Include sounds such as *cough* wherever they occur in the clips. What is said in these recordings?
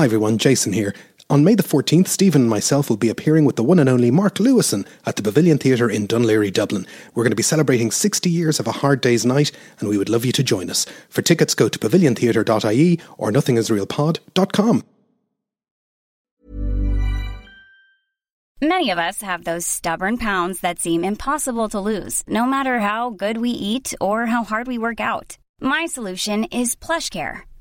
Hi everyone, Jason here. On May the 14th, Stephen and myself will be appearing with the one and only Mark Lewisohn at the Pavilion Theatre in Laoghaire, Dublin. We're going to be celebrating 60 years of a hard day's night, and we would love you to join us. For tickets, go to paviliontheatre.ie or nothingisrealpod.com. Many of us have those stubborn pounds that seem impossible to lose, no matter how good we eat or how hard we work out. My solution is PlushCare.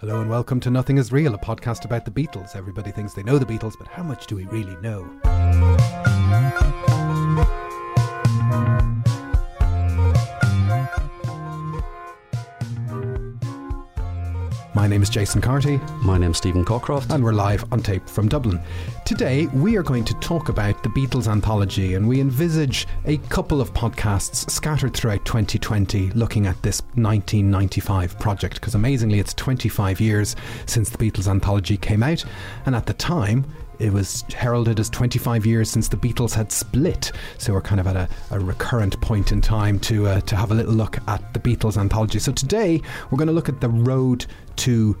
Hello and welcome to Nothing is Real, a podcast about the Beatles. Everybody thinks they know the Beatles, but how much do we really know? My name is Jason Carty. My name's Stephen Cockcroft. And we're live on tape from Dublin. Today, we are going to talk about the Beatles anthology, and we envisage a couple of podcasts scattered throughout 2020 looking at this 1995 project, because amazingly, it's 25 years since the Beatles anthology came out, and at the time, it was heralded as 25 years since the Beatles had split. So we're kind of at a, a recurrent point in time to uh, to have a little look at the Beatles anthology. So today we're going to look at the road to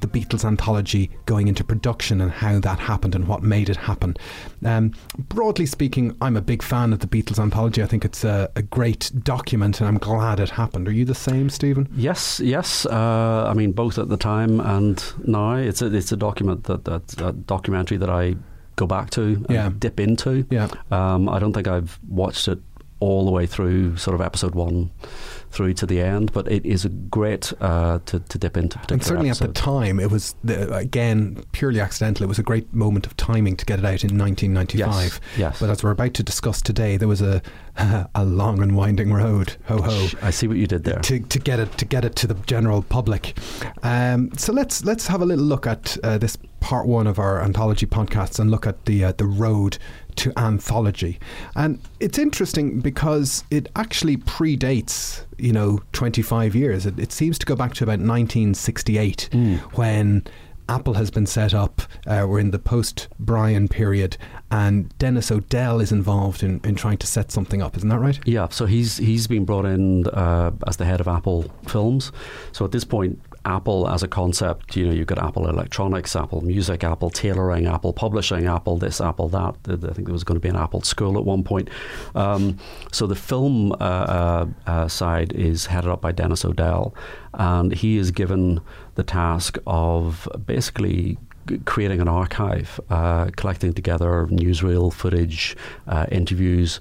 the Beatles anthology going into production and how that happened and what made it happen. Um, broadly speaking, I'm a big fan of the Beatles anthology. I think it's a, a, great document and I'm glad it happened. Are you the same, Stephen? Yes, yes. Uh, I mean, both at the time and now. It's a, it's a document that, that a documentary that I go back to yeah. dip into. Yeah. Um, I don't think I've watched it all the way through sort of episode one through to the end. But it is a great uh, to, to dip into. And certainly episodes. at the time, it was the, again purely accidental. It was a great moment of timing to get it out in 1995. Yes, yes. But as we're about to discuss today, there was a *laughs* a long and winding road. Ho ho! I see what you did there. To, to get it to get it to the general public. Um, so let's let's have a little look at uh, this part one of our anthology podcasts and look at the uh, the road to anthology. And it's interesting because it actually predates, you know, 25 years. It, it seems to go back to about 1968 mm. when Apple has been set up. Uh, we're in the post Brian period, and Dennis O'Dell is involved in, in trying to set something up. Isn't that right? Yeah. So he's he's been brought in uh, as the head of Apple Films. So at this point, Apple as a concept, you know, you've got Apple Electronics, Apple Music, Apple Tailoring, Apple Publishing, Apple this, Apple that. I think there was going to be an Apple School at one point. Um, so the film uh, uh, uh, side is headed up by Dennis O'Dell, and he is given the task of basically creating an archive, uh, collecting together newsreel footage, uh, interviews,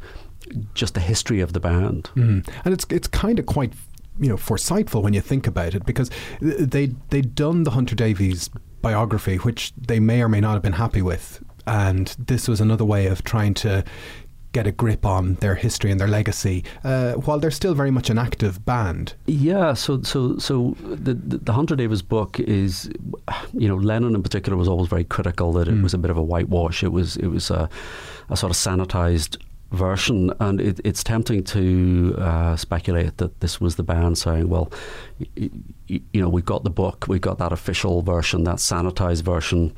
just the history of the band. Mm. And it's it's kind of quite you know foresightful when you think about it because they they'd done the Hunter Davies biography, which they may or may not have been happy with, and this was another way of trying to get a grip on their history and their legacy, uh, while they're still very much an active band. Yeah, so so so the, the, the Hunter Davies book is, you know, Lennon in particular was always very critical that it mm. was a bit of a whitewash. It was it was a, a sort of sanitized version, and it, it's tempting to uh, speculate that this was the band saying, "Well, y- y- you know, we've got the book, we've got that official version, that sanitized version."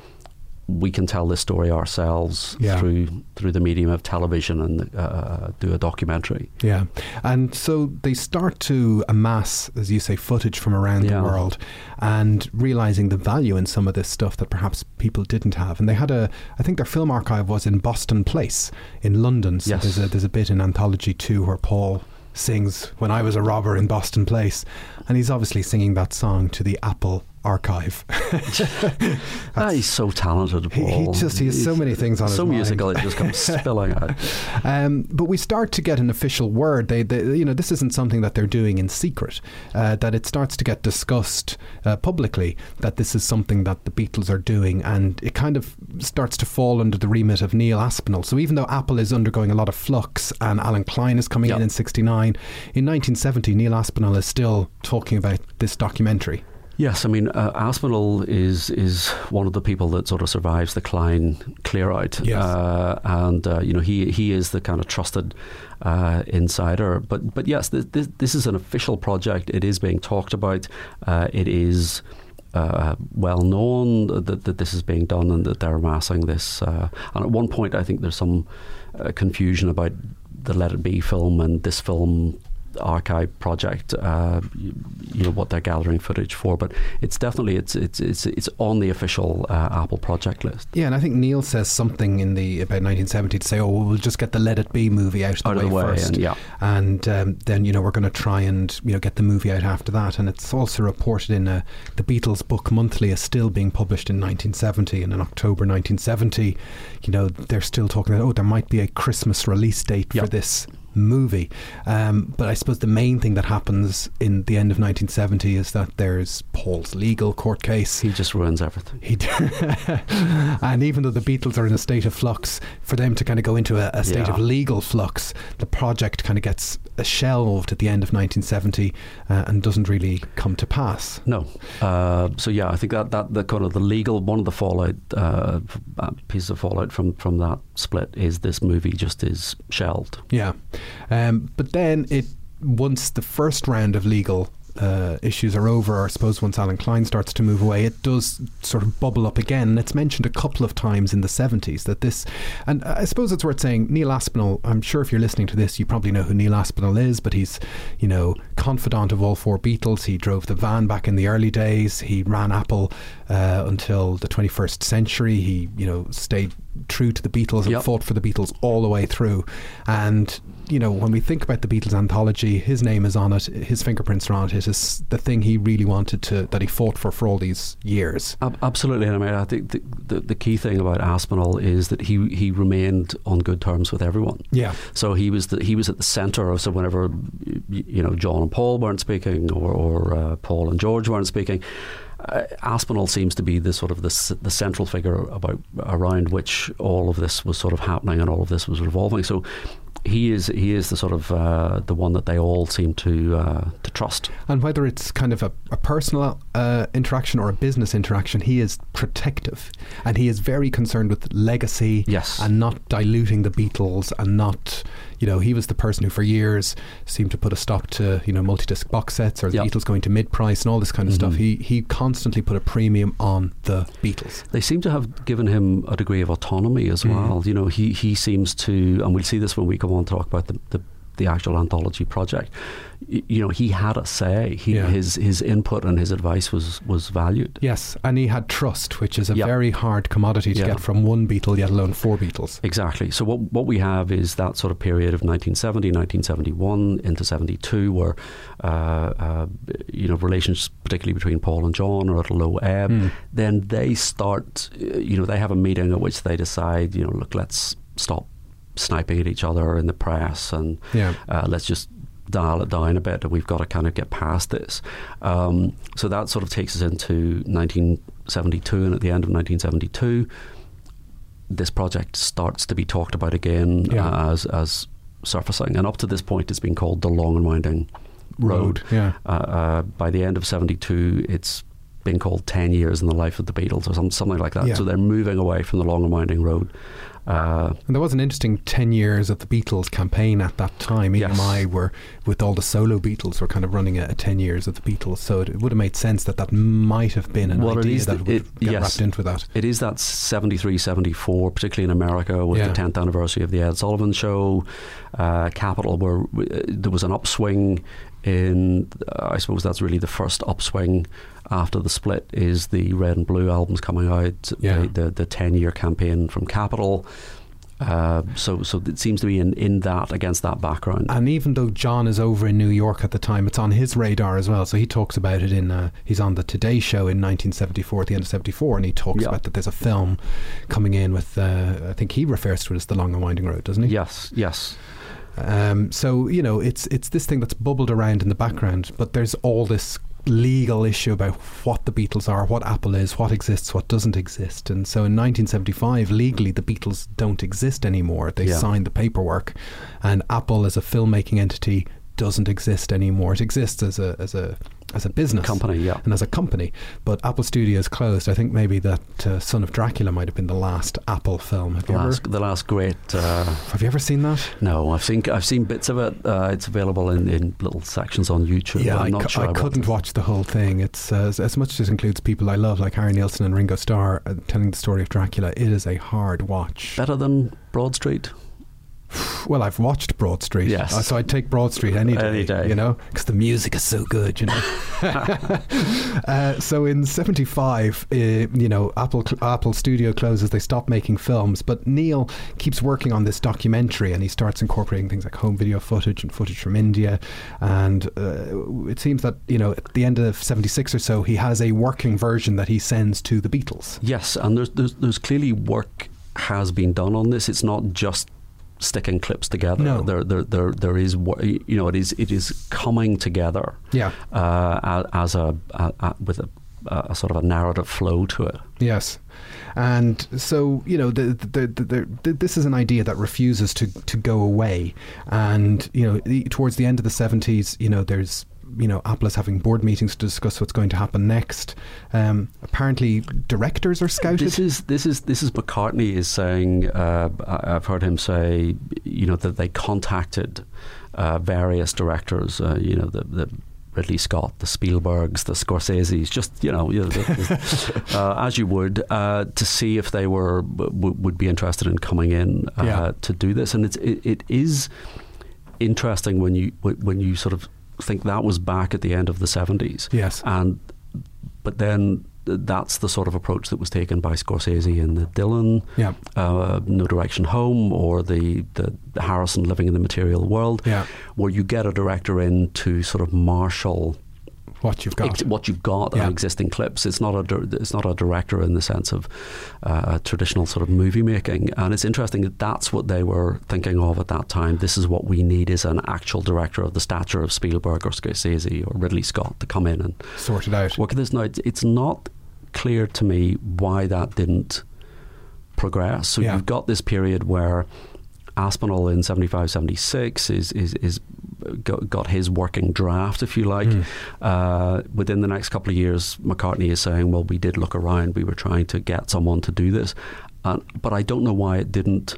We can tell this story ourselves yeah. through through the medium of television and uh, do a documentary. Yeah, and so they start to amass, as you say, footage from around yeah. the world, and realizing the value in some of this stuff that perhaps people didn't have. And they had a, I think their film archive was in Boston Place in London. So yes. there's a there's a bit in Anthology Two where Paul sings "When I Was a Robber in Boston Place," and he's obviously singing that song to the Apple archive. *laughs* ah, he's so talented. He, he, just he has so many things on so his musical mind. it just comes *laughs* spilling out. Um, but we start to get an official word. They, they, you know, this isn't something that they're doing in secret. Uh, that it starts to get discussed uh, publicly. That this is something that the Beatles are doing, and it kind of starts to fall under the remit of Neil Aspinall. So even though Apple is undergoing a lot of flux, and Allen Klein is coming yep. in in '69, in 1970 Neil Aspinall is still talking about this documentary. Yes, I mean uh, Aspinall is is one of the people that sort of survives the Klein clear out, yes. uh, and uh, you know he he is the kind of trusted uh, insider. But but yes, this, this, this is an official project. It is being talked about. Uh, it is. Uh, well known that, that this is being done and that they're amassing this. and at one point, I think there's some confusion about the Let It Be film and this film archive project, uh, you, you, know what they're gathering footage for, but it's definitely it's it's it's it's on the official uh, Apple project list. Yeah, and I think Neil says something in the about 1970 to say, oh, well, we'll just get the Let It Be movie out of the, out way, of the way, first, and, yeah, and um, then you know we're going to try and you know get the movie out after that. And it's also reported in uh, the Beatles Book Monthly is still being published in 1970, and in October 1970, you know they're still talking about oh there might be a Christmas release date yep. for this movie. Um, but I suppose the main thing that happens in the end of 1970 is that there's Paul's legal court case. He just ruins everything. He *laughs* and even though the Beatles are in a state of flux, for them to kind of go into a, a state Yeah. of legal flux, the project kind of gets shelved at the end of 1970 uh, and doesn't really come to pass. No. Uh, so yeah, I think that, that the kind of the legal one of the fallout uh, uh, pieces of fallout from from that split is this movie just is shelved. Yeah. Um, but then it once the first round of legal uh, issues are over, I suppose once Allen Klein starts to move away, it does sort of bubble up again. And it's mentioned a couple of times in the 70s that this, and I suppose it's worth saying Neil Aspinall, I'm sure if you're listening to this, you probably know who Neil Aspinall is, but he's, you know, confidant of all four Beatles. He drove the van back in the early days. He ran Apple uh, until the 21st century. He, you know, stayed true to the Beatles and Yep. fought for the Beatles all the way through. And you know, when we think about the Beatles anthology, his name is on it, his fingerprints are on it. It is the thing he really wanted to that he fought for for all these years. Ab- absolutely, and I mean, I think the, the, the key thing about Aspinall is that he he remained on good terms with everyone. Yeah, So he was the, he was at the centre of so whenever you know John and Paul weren't speaking or, or uh, Paul and George weren't speaking, uh, Aspinall seems to be the sort of the, the central figure about around which all of this was sort of happening and all of this was revolving. So he is he is the sort of uh, the one that they all seem to uh, to trust. and whether it's kind of a, a personal uh, interaction or a business interaction, he is protective, and he is very concerned with legacy. Yes. and not diluting the Beatles, and not. You know, he was the person who, for years, seemed to put a stop to you know multi-disc box sets or the Yep. Beatles going to mid-price and all this kind of stuff. Mhm. He he constantly put a premium on the Beatles. They seem to have given him a degree of autonomy as Mm. well. You know, he, he seems to, and we'll see this when we come on to talk about the, the, the actual anthology project. You know, he had a say. He, Yeah. His his input and his advice was was valued. Yes, and he had trust, which is a Yeah. very hard commodity to Yeah. get from one Beatle, let alone four Beatles. Exactly. So what what we have is that sort of period of 1970, 1971 into 72, where uh, uh, you know relations, particularly between Paul and John, are at a low ebb. Mm. Then they start. uh, You know, they have a meeting at which they decide. You know, look, let's stop sniping at each other in the press, and Yeah. uh, let's just dial it down a bit, and we've got to kind of get past this. Um, so that sort of takes us into 1972, and at the end of 1972 this project starts to be talked about again Yeah. uh, as as surfacing, and up to this point, it's been called the Long and Winding Road. Yeah. Uh, uh, by the end of '72, it's been called 10 years in the life of the Beatles or some, something like that. Yeah. So they're moving away from the long and winding road. Uh, And there was an interesting 10 years of the Beatles campaign at that time. Yes. EMI were, with all the solo Beatles, were kind of running a, a 10 years of the Beatles. So it, would have made sense that that might have been an Well, idea is that the- would it- get yes. wrapped into that. It is that 73, 74, particularly in America with Yeah. the 10th anniversary of the Ed Sullivan Show, uh, Capitol, where uh, there was an upswing in, uh, I suppose that's really the first upswing after the split is the Red and Blue albums coming out, Yeah. the, the, the 10 year campaign from Capitol. Uh, so, so it seems to be in, in that against that background. And even though John is over in New York at the time, it's on his radar as well. So he talks about it in, uh, he's on the Today Show in 1974, at the end of 74, and he talks Yeah. about that there's a film coming in with, uh, I think he refers to it as The Long and Winding Road, doesn't he? Yes, yes. Um, so you know, it's it's this thing that's bubbled around in the background, but there's all this legal issue about what the Beatles are, what Apple is, what exists, what doesn't exist. And so in 1975, legally, the Beatles don't exist anymore. They Yeah. signed the paperwork, and Apple as a filmmaking entity doesn't exist anymore. It exists as a as a as a business company, yeah, and as a company. But Apple Studios closed. I think maybe that uh, Son of Dracula might have been the last Apple film. Have the, last, ever, the last great. Uh, have you ever seen that? No, I've seen I've seen bits of it. Uh, it's available in, in little sections on YouTube. Yeah, I'm not sure I couldn't watch the whole thing. It's uh, as, as much as it includes people I love, like Harry Nilsson and Ringo Starr, uh, telling the story of Dracula. It is a hard watch. Better than Broad Street. Well, I've watched Broad Street. Yes. Uh, so I'd take Broad Street any day. Any day. You know, because the music is so good, you know. *laughs* uh, so in 75, uh, you know, Apple, Apple Studio closes, they stop making films, but Neil keeps working on this documentary and he starts incorporating things like home video footage and footage from India. And uh, it seems that, you know, at the end of 76 or so, he has a working version that he sends to the Beatles. Yes, and there's, there's, there's clearly work has been done on this. It's not just sticking clips together. No. There, there, there, there is, you know, it is, it is coming together. Yeah. Uh, as a, a, a with a, a, sort of a narrative flow to it. Yes. And so, you know, the, the, the, the, this is an idea that refuses to, to go away. And, you know, towards the end of the 70s, you know, there's you know, Apple is having board meetings to discuss what's going to happen next. Um, apparently, directors are scouted. This is this is this is McCartney is saying. Uh, I've heard him say, you know, that they contacted uh, various directors. Uh, you know, the, the Ridley Scott, the Spielbergs, the Scorseses, just you know, you know the, the, *laughs* uh, as you would, uh, to see if they were w- would be interested in coming in uh, yeah. to do this. And it's it, it is interesting when you when you sort of think that was back at the end of the 70s. Yes. And but then that's the sort of approach that was taken by Scorsese in the Dylan, yeah. uh, No Direction Home, or the, the Harrison Living in the Material World, yeah. where you get a director in to sort of marshal what you've got. what you've got yeah. on existing clips. It's not a it's not a director in the sense of uh, traditional sort of movie making. And it's interesting that that's what they were thinking of at that time. This is what we need is an actual director of the stature of Spielberg or Scorsese or Ridley Scott to come in and sort it out. Work at this now. It's, it's not clear to me why that didn't progress. So yeah. you've got this period where Aspinall in 75, 76 is, is, is got, got his working draft, if you like. Mm. Uh, within the next couple of years, McCartney is saying, well, we did look around, we were trying to get someone to do this. Uh, but I don't know why it didn't.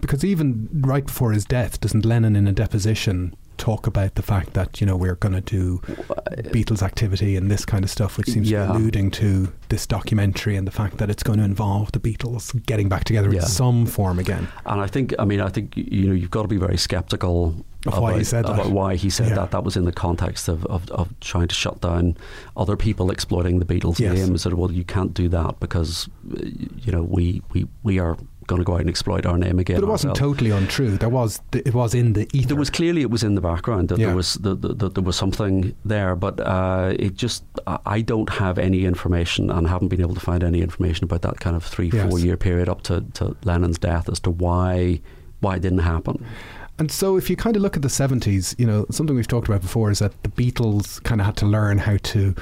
Because even right before his death, doesn't Lennon in a deposition talk about the fact that you know we're going to do Beatles activity and this kind of stuff, which seems yeah. to be alluding to this documentary and the fact that it's going to involve the Beatles getting back together yeah. in some form again. And I think, I mean, I think you know you've got to be very sceptical of about, why he said that. why he said yeah. that. That was in the context of, of, of, trying to shut down other people exploiting the Beatles yes. name. Said, well, you can't do that because you know we we we are going to go out and exploit our name again. But it wasn't ourselves. totally untrue. There was it was in the ether. There was clearly it was in the background that yeah. there was that the, the, there was something there, but uh, it just I don't have any information and haven't been able to find any information about that kind of three yes. four year period up to, to Lennon's death as to why why it didn't happen. And so, if you kind of look at the 70s, you know, something we've talked about before is that the Beatles kind of had to learn how to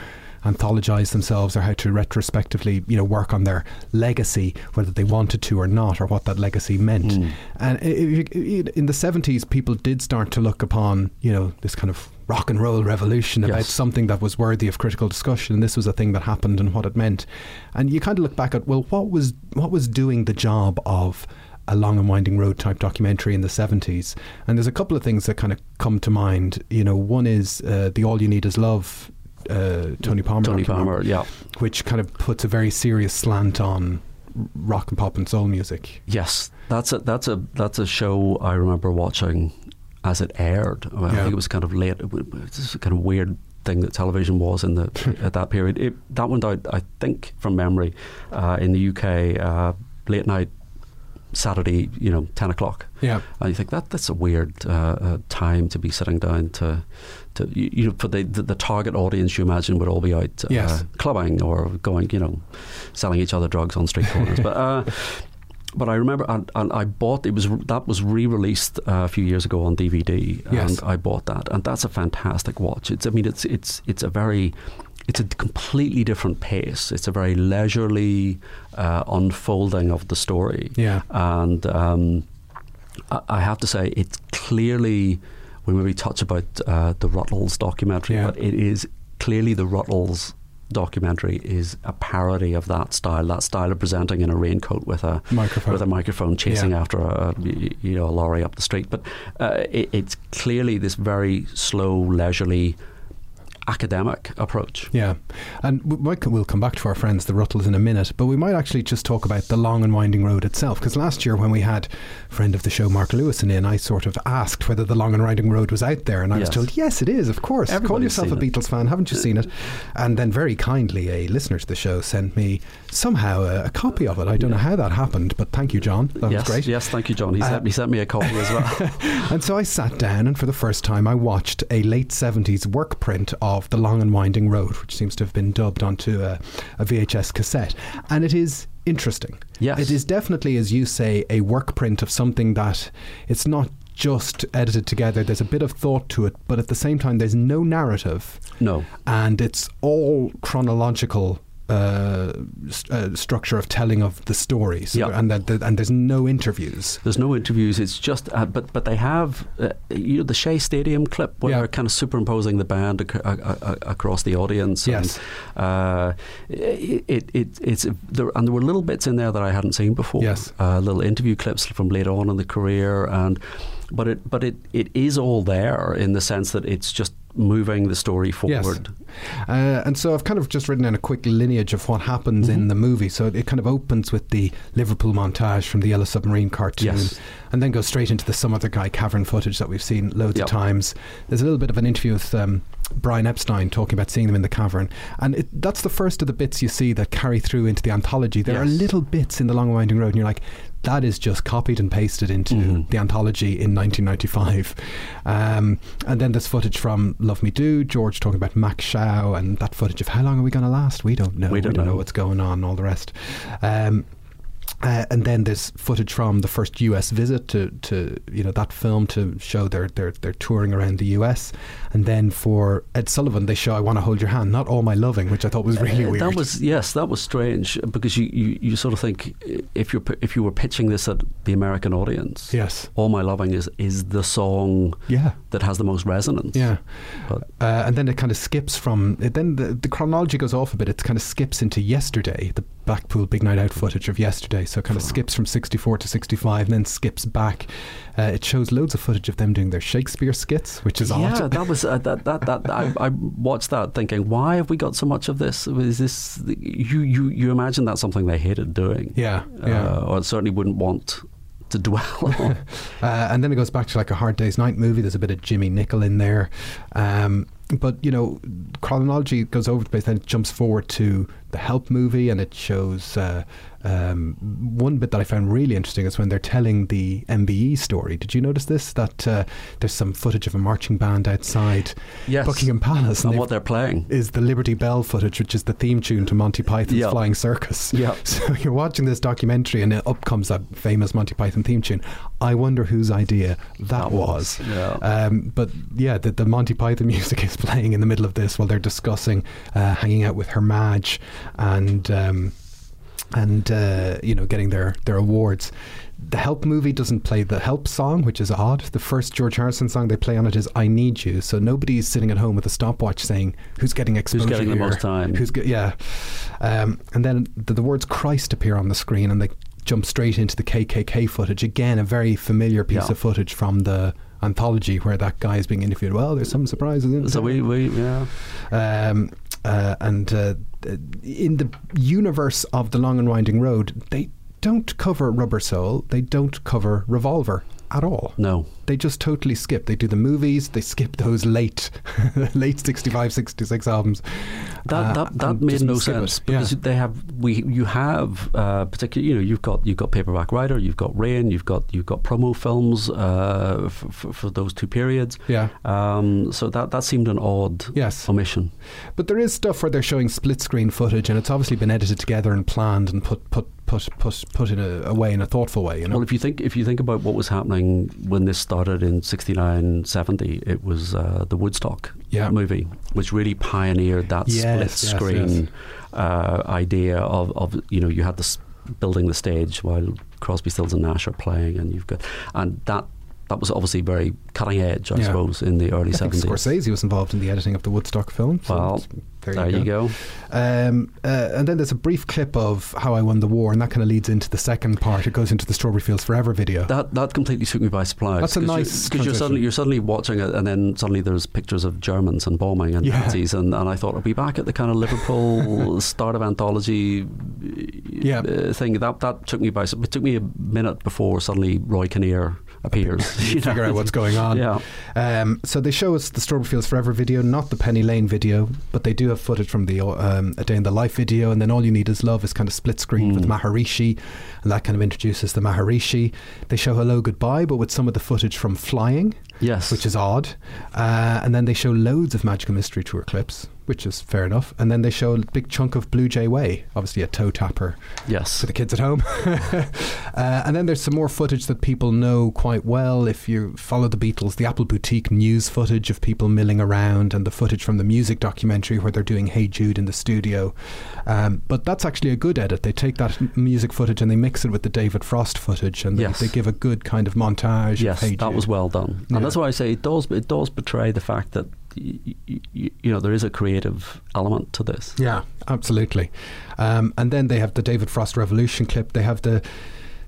anthologize themselves or how to retrospectively, you know, work on their legacy, whether they wanted to or not, or what that legacy meant. Mm. And in the 70s, people did start to look upon, you know, this kind of rock and roll revolution about yes. something that was worthy of critical discussion and this was a thing that happened and what it meant and you kind of look back at well what was what was doing the job of a long and winding road type documentary in the 70s and there's a couple of things that kind of come to mind you know one is uh, the all you need is love uh, Tony Palmer Tony Palmer yeah which kind of puts a very serious slant on rock and pop and soul music yes that's a that's a that's a show I remember watching as it aired. I yeah. think it was kind of late. It's a kind of weird thing that television was in the *laughs* at that period. It, that went out, I think, from memory, uh, in the UK, uh, late night. Saturday, you know, ten o'clock. Yeah, and you think that that's a weird uh, uh, time to be sitting down to, to you, you know, for the, the, the target audience you imagine would all be out yes. clubbing or going, you know, selling each other drugs on street corners. but uh, *laughs* but I remember, and, and, I bought it was that was re-released uh, a few years ago on DVD, yes. and I bought that, and that's a fantastic watch. It's, I mean, it's it's it's a very it's a completely different pace. It's a very leisurely uh, unfolding of the story. Yeah, and um, I, I, have to say, it's clearly we maybe touch about uh, the Rutles documentary, yeah. but it is clearly the Rutles documentary is a parody of that style, that style of presenting in a raincoat with a microphone, with a microphone chasing Yeah. after a you know a lorry up the street. But uh, it, it's clearly this very slow, leisurely, academic approach. Yeah, and we'll come back to our friends the Rutles in a minute, but we might actually just talk about the long and winding road itself. Because last year, when we had friend of the show Mark Lewisohn in, I sort of asked whether the long and winding road was out there, and I was told, yes, it is, of course. Call yourself a seen it. Beatles fan, haven't you seen it? And then very kindly, a listener to the show sent me somehow a, a copy of it. I don't know how that happened, but thank you, John. That yes, was great. yes, thank you, John. He, Uh, sent, he sent me a copy as well. *laughs* And so I sat down, and for the first time, I watched a late 70s work print of The Long and Winding Road, which seems to have been dubbed onto a, a VHS cassette. And it is interesting. Yes. It is definitely, as you say, a work print of something that it's not just edited together. There's a bit of thought to it, but at the same time, there's no narrative, no, and it's all chronological. Uh, st- uh, structure of telling of the stories, Yeah. and that that- and there's no interviews. There's no interviews. It's just, uh, but but they have, uh, you know, the Shea Stadium clip where Yeah. they're kind of superimposing the band ac- across the audience. Yes. And, uh, it, it, it it's there, and there were little bits in there that I hadn't seen before. Yes. uh, little interview clips from later on in the career, and but it but it, it is all there in the sense that it's just moving the story forward. Uh, and so I've kind of just written in a quick lineage of what happens Mm-hmm. in the movie. So it kind of opens with the Liverpool montage from the Yellow Submarine cartoon, Yes. and then goes straight into the Some Other Guy cavern footage that we've seen loads Yep. of times. There's a little bit of an interview with um, Brian Epstein talking about seeing them in the cavern, and it, that's the first of the bits you see that carry through into the anthology. There are little bits in the Long Winding Road, and you're like. That is just copied and pasted into Mhm. the anthology in 1995. Um, and then there's footage from Love Me Do, George talking about Mach Schau, and that footage of how long are we going to last? We don't know. We don't know. what's going on, all the rest. Um, uh, and then there's footage from the first US visit to, to you know that film to show their, their their touring around the US, and then for Ed Sullivan they show I Want to Hold Your Hand, not All My Loving, which I thought was really Uh, weird. That was yes, that was strange because you, you, you sort of think if you if you were pitching this at the American audience, yes, "All My Loving" is is the song yeah, that has the most resonance. yeah. Uh, and then it kind of skips from then the, the chronology goes off a bit. It kind of skips into yesterday, the Blackpool Big Night Out footage of yesterday. So it kind of skips from 64 to 65 and then skips back. Uh, it shows loads of footage of them doing their Shakespeare skits, which is yeah, odd. that was uh, that that that I, I watched that thinking, why have we got so much of this? Is this you you you imagine that's something they hated doing? yeah, yeah. uh, or certainly wouldn't want to dwell on. *laughs* Uh, and then it goes back to like a Hard Day's Night movie. There's a bit of Jimmy Nicol in there. Um, but, you know, chronology goes over the place, then it jumps forward to the Help movie and it shows. Uh, um, one bit that I found really interesting is when they're telling the MBE story. Did you notice this? That uh, there's some footage of a marching band outside yes, Buckingham Palace. and they've- what they're playing. is the Liberty Bell footage, which is the theme tune to Monty Python's Yeah. Flying Circus. Yeah. *laughs* So you're watching this documentary, and it up comes that famous Monty Python theme tune. I wonder whose idea that, That was. was, yeah. Um, but yeah, the, the Monty Python *laughs* music is playing in the middle of this while they're discussing uh, hanging out with Her Madge and. Um, and uh, you know, getting their, their awards. The Help movie doesn't play the Help song, which is odd. The first George Harrison song they play on it is "I Need You," so nobody's sitting at home with a stopwatch saying who's getting exposure who's getting the most time? Who's ge- yeah? Um, and then the, the words Christ appear on the screen, and they jump straight into the KKK footage. Again, a very familiar piece Yeah. of footage from the anthology where that guy is being interviewed. Well, there's some surprises in So there. we, we yeah. Um, uh, and uh, in the universe of the Long and Winding Road, they don't cover Rubber Soul. They don't cover Revolver at all. No. They just totally skip. They do the movies. They skip those late, *laughs* late 65, 66 albums. That Uh, that, that made no skip it. sense because Yeah. they have we you have uh, particularly you know you've got you've got paperback writer you've got rain you've got you've got promo films uh, f- f- for those two periods Yeah. um, so that that seemed an odd Yes. omission But there is stuff where they're showing split screen footage, and it's obviously been edited together and planned and put put put put put in a, a way in a thoughtful way. You know. well if you think if you think about what was happening when this started in 69 70 it was uh, the Woodstock Yeah. movie which really pioneered that Yes, split yes, screen yes. Uh, idea of, of you know you had this building the stage while Crosby, Stills and Nash are playing and you've got and that that was obviously very cutting edge, I Yeah. suppose, in the early 70s. Scorsese was involved in the editing of the Woodstock film. so Well, it's- there you go. Um, uh, and then there's a brief clip of how I won the war, and that kind of leads into the second part. It goes into the Strawberry Fields Forever video. That that completely took me by surprise. That's a nice because you're transition. suddenly you're suddenly watching it, and then suddenly there's pictures of Germans and bombing and Yeah. Nazis, and, and I thought I'd be back at the kind of Liverpool *laughs* start of anthology Yeah. uh, thing. That that took me by. It took me a minute before suddenly Roy Kinnear appears. *laughs* you figure out what's going on. Yeah. Um, so they show us the Strawberry Fields Forever video, not the Penny Lane video, but they do have footage from the um, A Day in the Life video, and then All You Need Is Love is kind of split screen with Mm. Maharishi, and that kind of introduces the Maharishi. They show Hello Goodbye, but with some of the footage from Flying, Yes. which is odd. Uh, and then they show loads of Magical Mystery Tour clips, which is fair enough. And then they show a big chunk of Blue Jay Way, obviously a toe tapper yes. for the kids at home. *laughs* uh, and then there's some more footage that people know quite well. If you follow the Beatles, the Apple Boutique news footage of people milling around, and the footage from the music documentary where they're doing Hey Jude in the studio. Um, but that's actually a good edit. They take that music footage and they mix it with the David Frost footage, and they- Yes. they, give a good kind of montage. Yes, of hey that was well done, Yeah. and that's why I say it does. It does betray the fact that y- y- y- you know there is a creative element to this. Yeah, absolutely. Um, and then they have the David Frost Revolution clip. They have the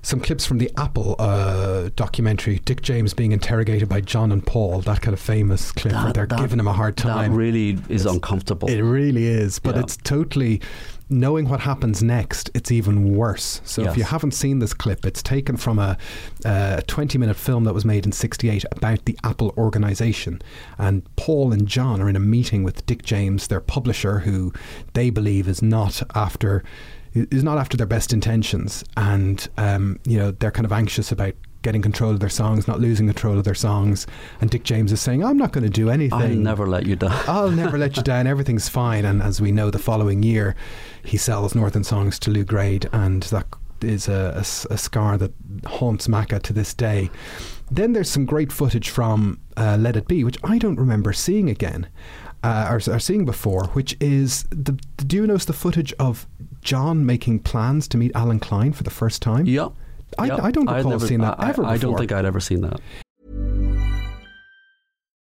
some clips from the Apple uh, documentary, Dick James being interrogated by John and Paul. That kind of famous clip where they're that- giving him a hard time. That really is uncomfortable. it really is, but Yeah. it's totally. Knowing what happens next, it's even worse. So if you haven't seen this clip, it's taken from a, a 20 minute film that was made in 68 about the Apple organization. And Paul and John are in a meeting with Dick James, their publisher, who they believe is not after is not after their best intentions. And, um, you know, they're kind of anxious about getting control of their songs, not losing control of their songs. And Dick James is saying, I'm not going to do anything. I'll never let you down. *laughs* I'll never let you down. Everything's fine. And as we know, the following year, he sells Northern Songs to Lew Grade, and that is a scar that haunts Macca to this day. Then there's some great footage from uh, Let It Be, which I don't remember seeing again. Uh, or, or seeing before, which is the, do you notice the footage of John making plans to meet Allen Klein for the first time? Yeah. I, yeah. I don't I'd recall never- seeing that I, ever I don't think I'd ever seen that.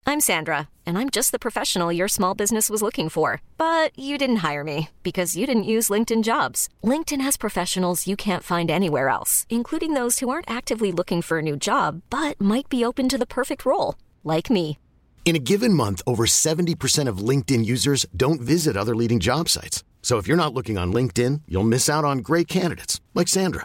I'm Sandra, and I'm just the professional your small business was looking for. But you didn't hire me because you didn't use LinkedIn jobs. LinkedIn has professionals you can't find anywhere else, including those who aren't actively looking for a new job but might be open to the perfect role, like me. In a given month, over 70% of LinkedIn users don't visit other leading job sites. So if you're not looking on LinkedIn, you'll miss out on great candidates like Sandra.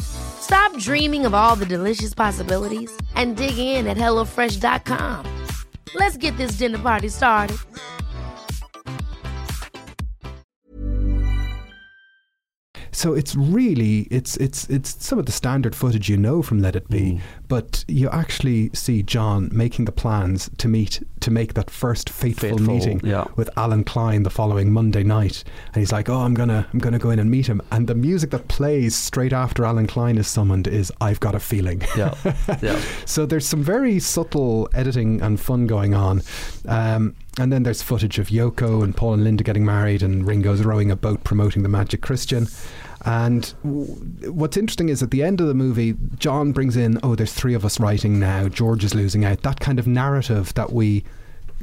Stop dreaming of all the delicious possibilities and dig in at HelloFresh.com. Let's get this dinner party started. So it's really it's it's it's some of the standard footage you know from Let It Be, mm. but you actually see John making the plans to meet to make that first fateful, Fateful, meeting yeah. with Allen Klein the following Monday night, and he's like, "Oh, I'm gonna I'm gonna go in and meet him," and the music that plays straight after Allen Klein is summoned is "I've Got a Feeling." Yeah. Yeah. *laughs* So there's some very subtle editing and fun going on. Um, and then there's footage of Yoko and Paul and Linda getting married, and Ringo's rowing a boat promoting the Magic Christian. And w- what's interesting is at the end of the movie, John brings in, oh, there's three of us writing now, George is losing out. That kind of narrative that we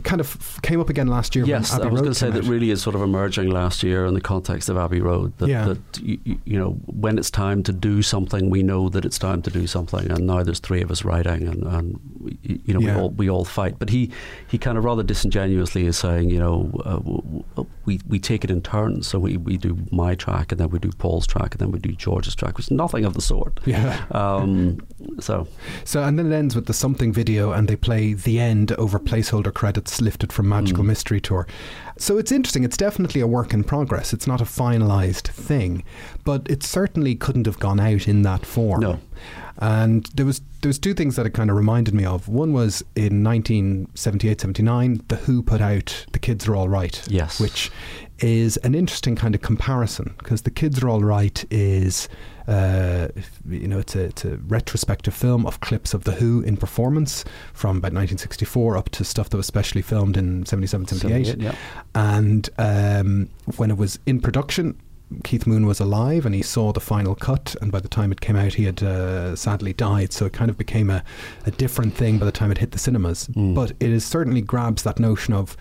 kind of came up again last year. Yes, I was going to say that really is sort of emerging last year in the context of Abbey Road. That, Yeah. that you, you know, when it's time to do something, we know that it's time to do something, and now there's three of us writing, and, and we- you know, Yeah. we all we all fight. But he he kind of rather disingenuously is saying, you know, uh, w- we we take it in turns. So we, we do my track, and then we do Paul's track, and then we do George's track, which is nothing of the sort. Yeah. Um, *laughs* so So and then it ends with the something video, and they play the end over placeholder credits lifted from. Magical mm. Mystery Tour. So it's interesting. It's definitely a work in progress. It's not a finalized thing, but it certainly couldn't have gone out in that form. No. And there was there was two things that it kind of reminded me of. One was in 1978, 79, The Who put out "The Kids Are All Right," Yes. which is an interesting kind of comparison because "The Kids Are All Right" is uh, you know, it's a, it's a retrospective film of clips of The Who in performance from about 1964 up to stuff that was specially filmed in 77, 78. 78, yeah. And um, when it was in production, Keith Moon was alive and he saw the final cut. And by the time it came out, he had uh, sadly died. So it kind of became a, a different thing by the time it hit the cinemas. Mm. But it is certainly grabs that notion of.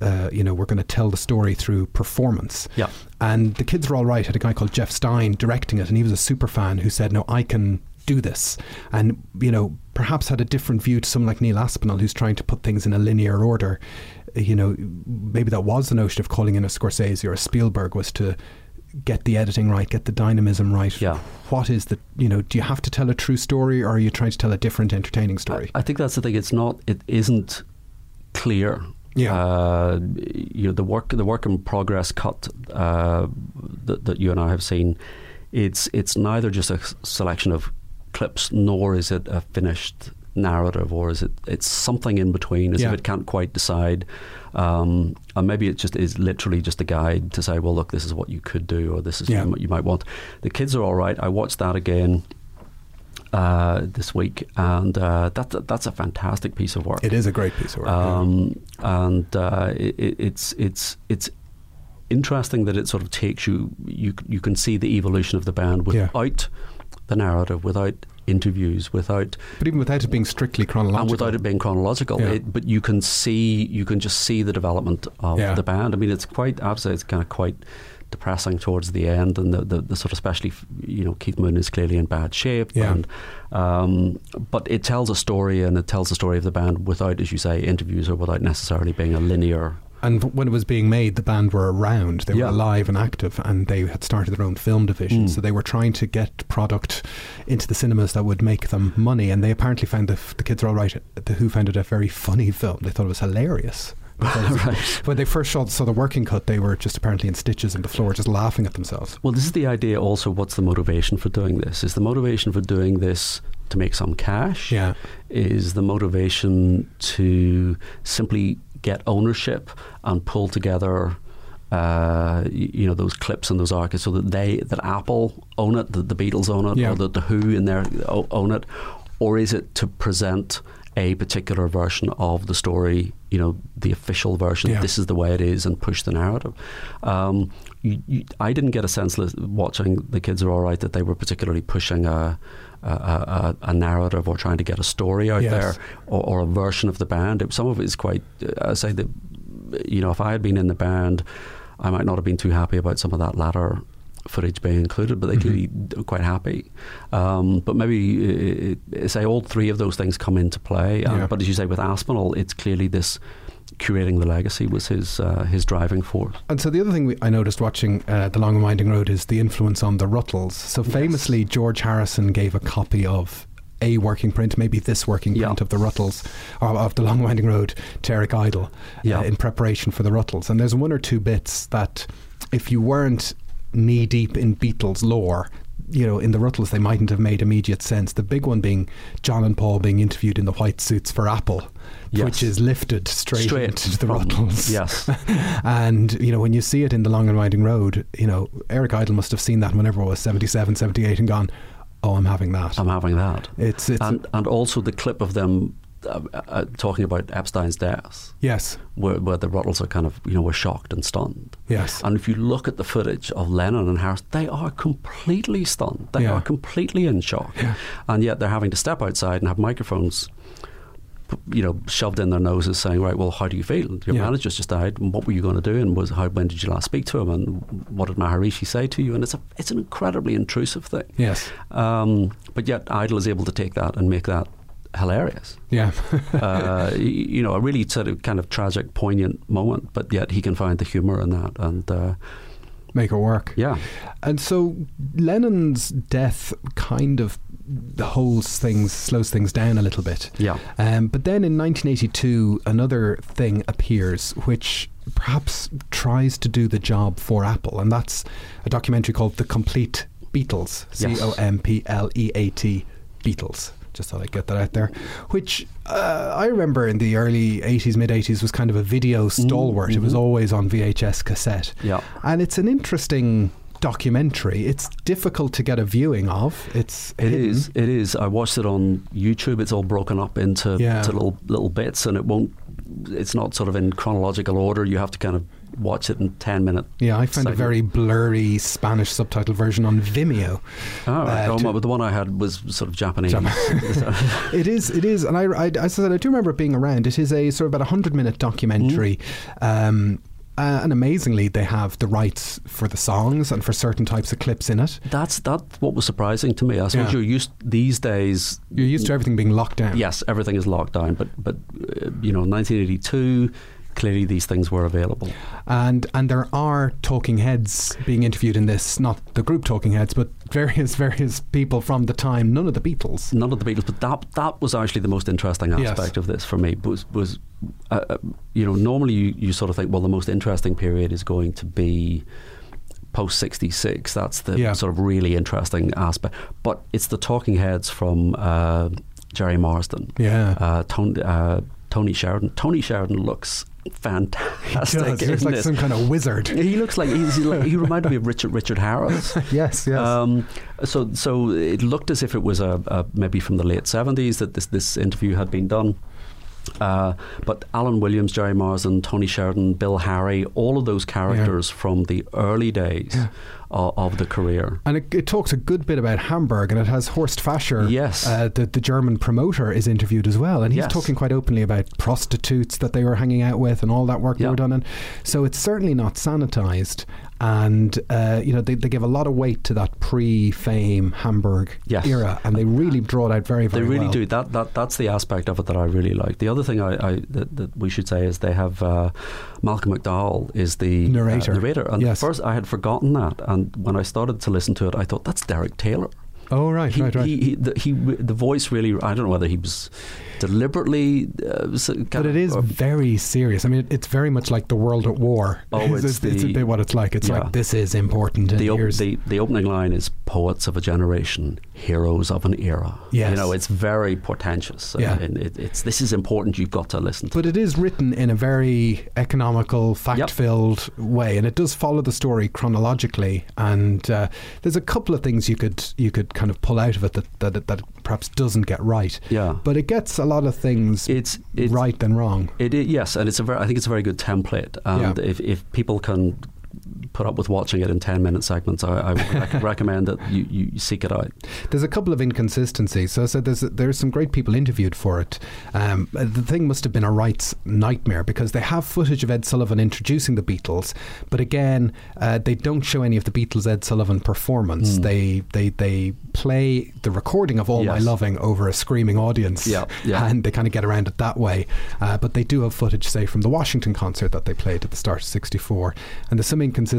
Uh, you know, we're going to tell the story through performance. Yeah. And the kids are all right. I Had a guy called Jeff Stein directing it, and he was a super fan who said, "No, I can do this." And you know, perhaps had a different view to someone like Neil Aspinall, who's trying to put things in a linear order. You know, maybe that was the notion of calling in a Scorsese or a Spielberg was to get the editing right, get the dynamism right. Yeah. What is the you know? Do you have to tell a true story, or are you trying to tell a different, entertaining story? I, I think that's the thing. It's not. It isn't clear. Yeah. Uh, you know the work the work in progress cut uh, that, that you and I have seen. It's it's neither just a selection of clips, nor is it a finished narrative, or is it it's something in between, as Yeah. if it can't quite decide. Um, and maybe it just is literally just a guide to say, well, look, this is what you could do, or this is Yeah. what you might want. The kids are all right. I watched that again uh, this week, and uh, that that's a fantastic piece of work. it is a great piece of work. yeah. um, and uh, it, it- it's it's it's interesting that it sort of takes you. You you can see the evolution of the band Yeah. without the narrative, without interviews, without but even without it being strictly chronological, and without it being chronological. Yeah. It, but you can see, you can just see the development of Yeah. the band. I mean, it's quite, I'd it's kind of quite depressing towards the end, and the, the, the sort of especially, you know, Keith Moon is clearly in bad shape. Yeah. And, um, but it tells a story, and it tells the story of the band without, as you say, interviews or without necessarily being a linear. And when it was being made, the band were around. They Yeah. were alive and active, and they had started their own film division. Mm. So they were trying to get product into the cinemas that would make them money. And they apparently found the, the kids are all right. The Who found it a very funny film. They thought it was hilarious. *laughs* Right. When they first saw, saw the working cut, they were just apparently in stitches on the floor, just laughing at themselves. Well, this is the idea also. What's the motivation for doing this? Is the motivation for doing this to make some cash? Yeah. Is the motivation to simply get ownership and pull together, uh, you know, those clips and those archives so that they, that Apple own it, that the Beatles own it, Yeah. or that the Who in there own it, or is it to present a particular version of the story, you know, the official version. Yeah. This is the way it is, and push the narrative. Um, you, you, I didn't get a sense watching the kids are all right that they were particularly pushing a. A, a, a narrative or trying to get a story out Yes. there or, or a version of the band. It- some of it is quite. uh, I say that you know if I had been in the band, I might not have been too happy about some of that latter footage being included, but they clearly were quite happy. Um, but maybe uh, say all three of those things come into play. Uh, Yeah. But as you say, with Aspinall, it's clearly this curating the legacy was his uh, his driving force. And so the other thing we, I noticed watching uh, The Long and Winding Road is the influence on the Rutles. So famously, George Harrison gave a copy of a working print, maybe this working Yeah. print of the Rutles, or of The Long and Winding Road to Eric Idle Yeah. uh, in preparation for the Rutles. And there's one or two bits that if you weren't knee deep in Beatles lore, you know, in the Rutles, they mightn't have made immediate sense. The big one being John and Paul being interviewed in the white suits for Apple, Yes. which is lifted straight, Straight into the Rutles. Yes. *laughs* and, you know, when you see it in The Long and Winding Road, you know, Eric Idle must have seen that whenever it was 77, 78 and gone, oh, I'm having that. I'm having that. it's, it's, and and also the clip of them uh, uh, talking about Epstein's death, yes, where, where the Rutles are kind of you know were shocked and stunned. yes. And if you look at the footage of Lennon and Harris, they are completely stunned. They Yeah. are completely in shock, Yeah. and yet they're having to step outside and have microphones. You know, shoved in their noses, saying, "Right, well, how do you feel? Your Yeah. manager's just died. And what were you going to do? And was how? When did you last speak to him? And what did Maharishi say to you? And it's a, it's an incredibly intrusive thing. yes. Um, but yet, Idle is able to take that and make that hilarious. Yeah. *laughs* uh, you know, a really sort of kind of tragic, poignant moment. But yet, he can find the humour in that. And uh, Make it work. yeah, And so Lennon's death kind of holds things, slows things down a little bit. yeah, Um, but then in 1982, another thing appears which perhaps tries to do the job for Apple, and that's a documentary called The Compleat Beatles. C. O M P L E A T Beatles. Just thought I'd get that out there. Which uh, I remember in the early 80s, mid 80s was kind of a video stalwart. Mm-hmm. It was always on VHS cassette. Yeah. And it's an interesting documentary. It's difficult to get a viewing of. It's it is, It is. I watched it on YouTube. It's all broken up into yeah. little little bits, and it won't. It's not sort of in chronological order. You have to kind of watch it in 10 minutes. Yeah, I found a very blurry Spanish subtitle version on Vimeo. Oh, right. Uh, oh, but the one I had was sort of Japanese. *laughs* *laughs* it is, it is. And I, I, I, said, I do remember it being around. It is a sort of about a 100 minute documentary. Mm. Um, uh, and amazingly, they have the rights for the songs and for certain types of clips in it. That's that's what was surprising to me. I suppose yeah. you're used these days. You're used to everything being locked down. Yes, everything is locked down. But but uh, you know, 1982 clearly these things were available. And and there are talking heads being interviewed in this, not the group talking heads, but various *laughs* various people from the time. None of the Beatles. None of the Beatles, but that that was actually the most interesting aspect yes. of this for me. Was was uh, uh, you know normally you, you sort of think well the most interesting period is going to be post 66 that's the yeah. sort of really interesting aspect but it's the talking heads from uh, Gerry Marsden yeah uh, Tony, uh, Tony Sheridan Tony Sheridan looks fantastic. He, he looks like it? some kind of wizard. He looks like he's like, he reminded me of Richard Richard Harris. *laughs* yes, yes. Um, so so it looked as if it was a, a maybe from the late seventies that this this interview had been done. Uh, but Alan Williams, Gerry Marsden, Tony Sheridan, Bill Harry, all of those characters yeah. from the early days yeah. Of, of, the career. And it, it, talks a good bit about Hamburg, and it has Horst Fascher, yes. Uh, the, the German promoter, is interviewed as well. And he's yes. talking quite openly about prostitutes that they were hanging out with and all that work yeah. they were done. And so it's certainly not sanitized and uh, you know they, they give a lot of weight to that pre-fame Hamburg yes. era, and they really draw it out very, very. They really well. do. That that that's the aspect of it that I really like. The other thing I, I that, that, we should say is they have uh, Malcolm McDowell is the uh, narrator. Uh, narrator, and yes. first I had forgotten that, and when I started to listen to it, I thought that's Derek Taylor. Oh right, he, right, right. He, he, the, he, the voice really. I don't know whether he was deliberately. Uh, but it is very serious. I mean, it's very much like the world at war. Oh, *laughs* it's, it's, the, it's a bit what it's like. It's yeah. like this is important. The, op- the, the opening line is "Poets of a generation, heroes of an era." Yes. you know, it's very portentous. Yeah. and it, it's this is important. You've got to listen. to But it is written in a very economical, fact-filled yep. way, and it does follow the story chronologically. And uh, there's a couple of things you could you could kind of pull out of it that that, that perhaps doesn't get right. Yeah, but it gets a lot of things it's, it's right than wrong. It is, yes, and it's a very, I think it's a very good template. And yeah. if, if people can put up with watching it in 10 minute segments, I, I would rec- *laughs* recommend that you, you seek it out. There's a couple of inconsistencies. So I said there's, there's some great people interviewed for it. Um, the thing must have been a rights nightmare because they have footage of Ed Sullivan introducing the Beatles, but again, uh, they don't show any of the Beatles Ed Sullivan performance. Mm. They, they, they play the recording of All yes. My Loving over a screaming audience, yeah, yeah. and they kind of get around it that way. Uh, but they do have footage, say, from the Washington concert that they played at the start of 64. And there's some inconsistencies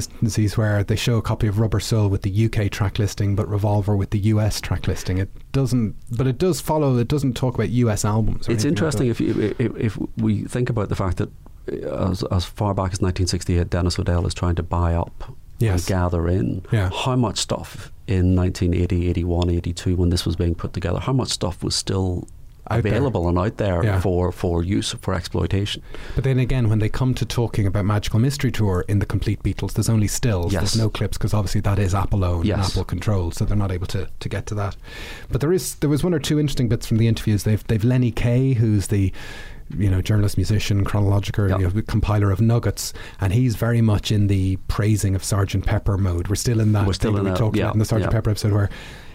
where they show a copy of Rubber Soul with the UK track listing, but Revolver with the US track listing. It doesn't, but it does follow, it doesn't talk about US albums. It's interesting like if, you, if, if we think about the fact that uh, as, as far back as 1968, Dennis O'Dell is trying to buy up yes. and gather in yeah. how much stuff in 1980, 81, 82, when this was being put together, how much stuff was still out available there. and out there yeah. for, for use for exploitation. But then again, when they come to talking about Magical Mystery Tour in the Compleat Beatles, there's only stills. Yes. There's no clips because obviously that is Apple owned yes. and Apple controlled, so they're not able to, to get to that. But there is there was one or two interesting bits from the interviews. They've they've Lenny Kaye, who's the you know, journalist, musician, chronological, yep. you know, compiler of nuggets, and he's very much in the praising of Sergeant Pepper mode. We're still in that. We're still in that we talked yeah, about in the Sergeant yeah. Pepper episode where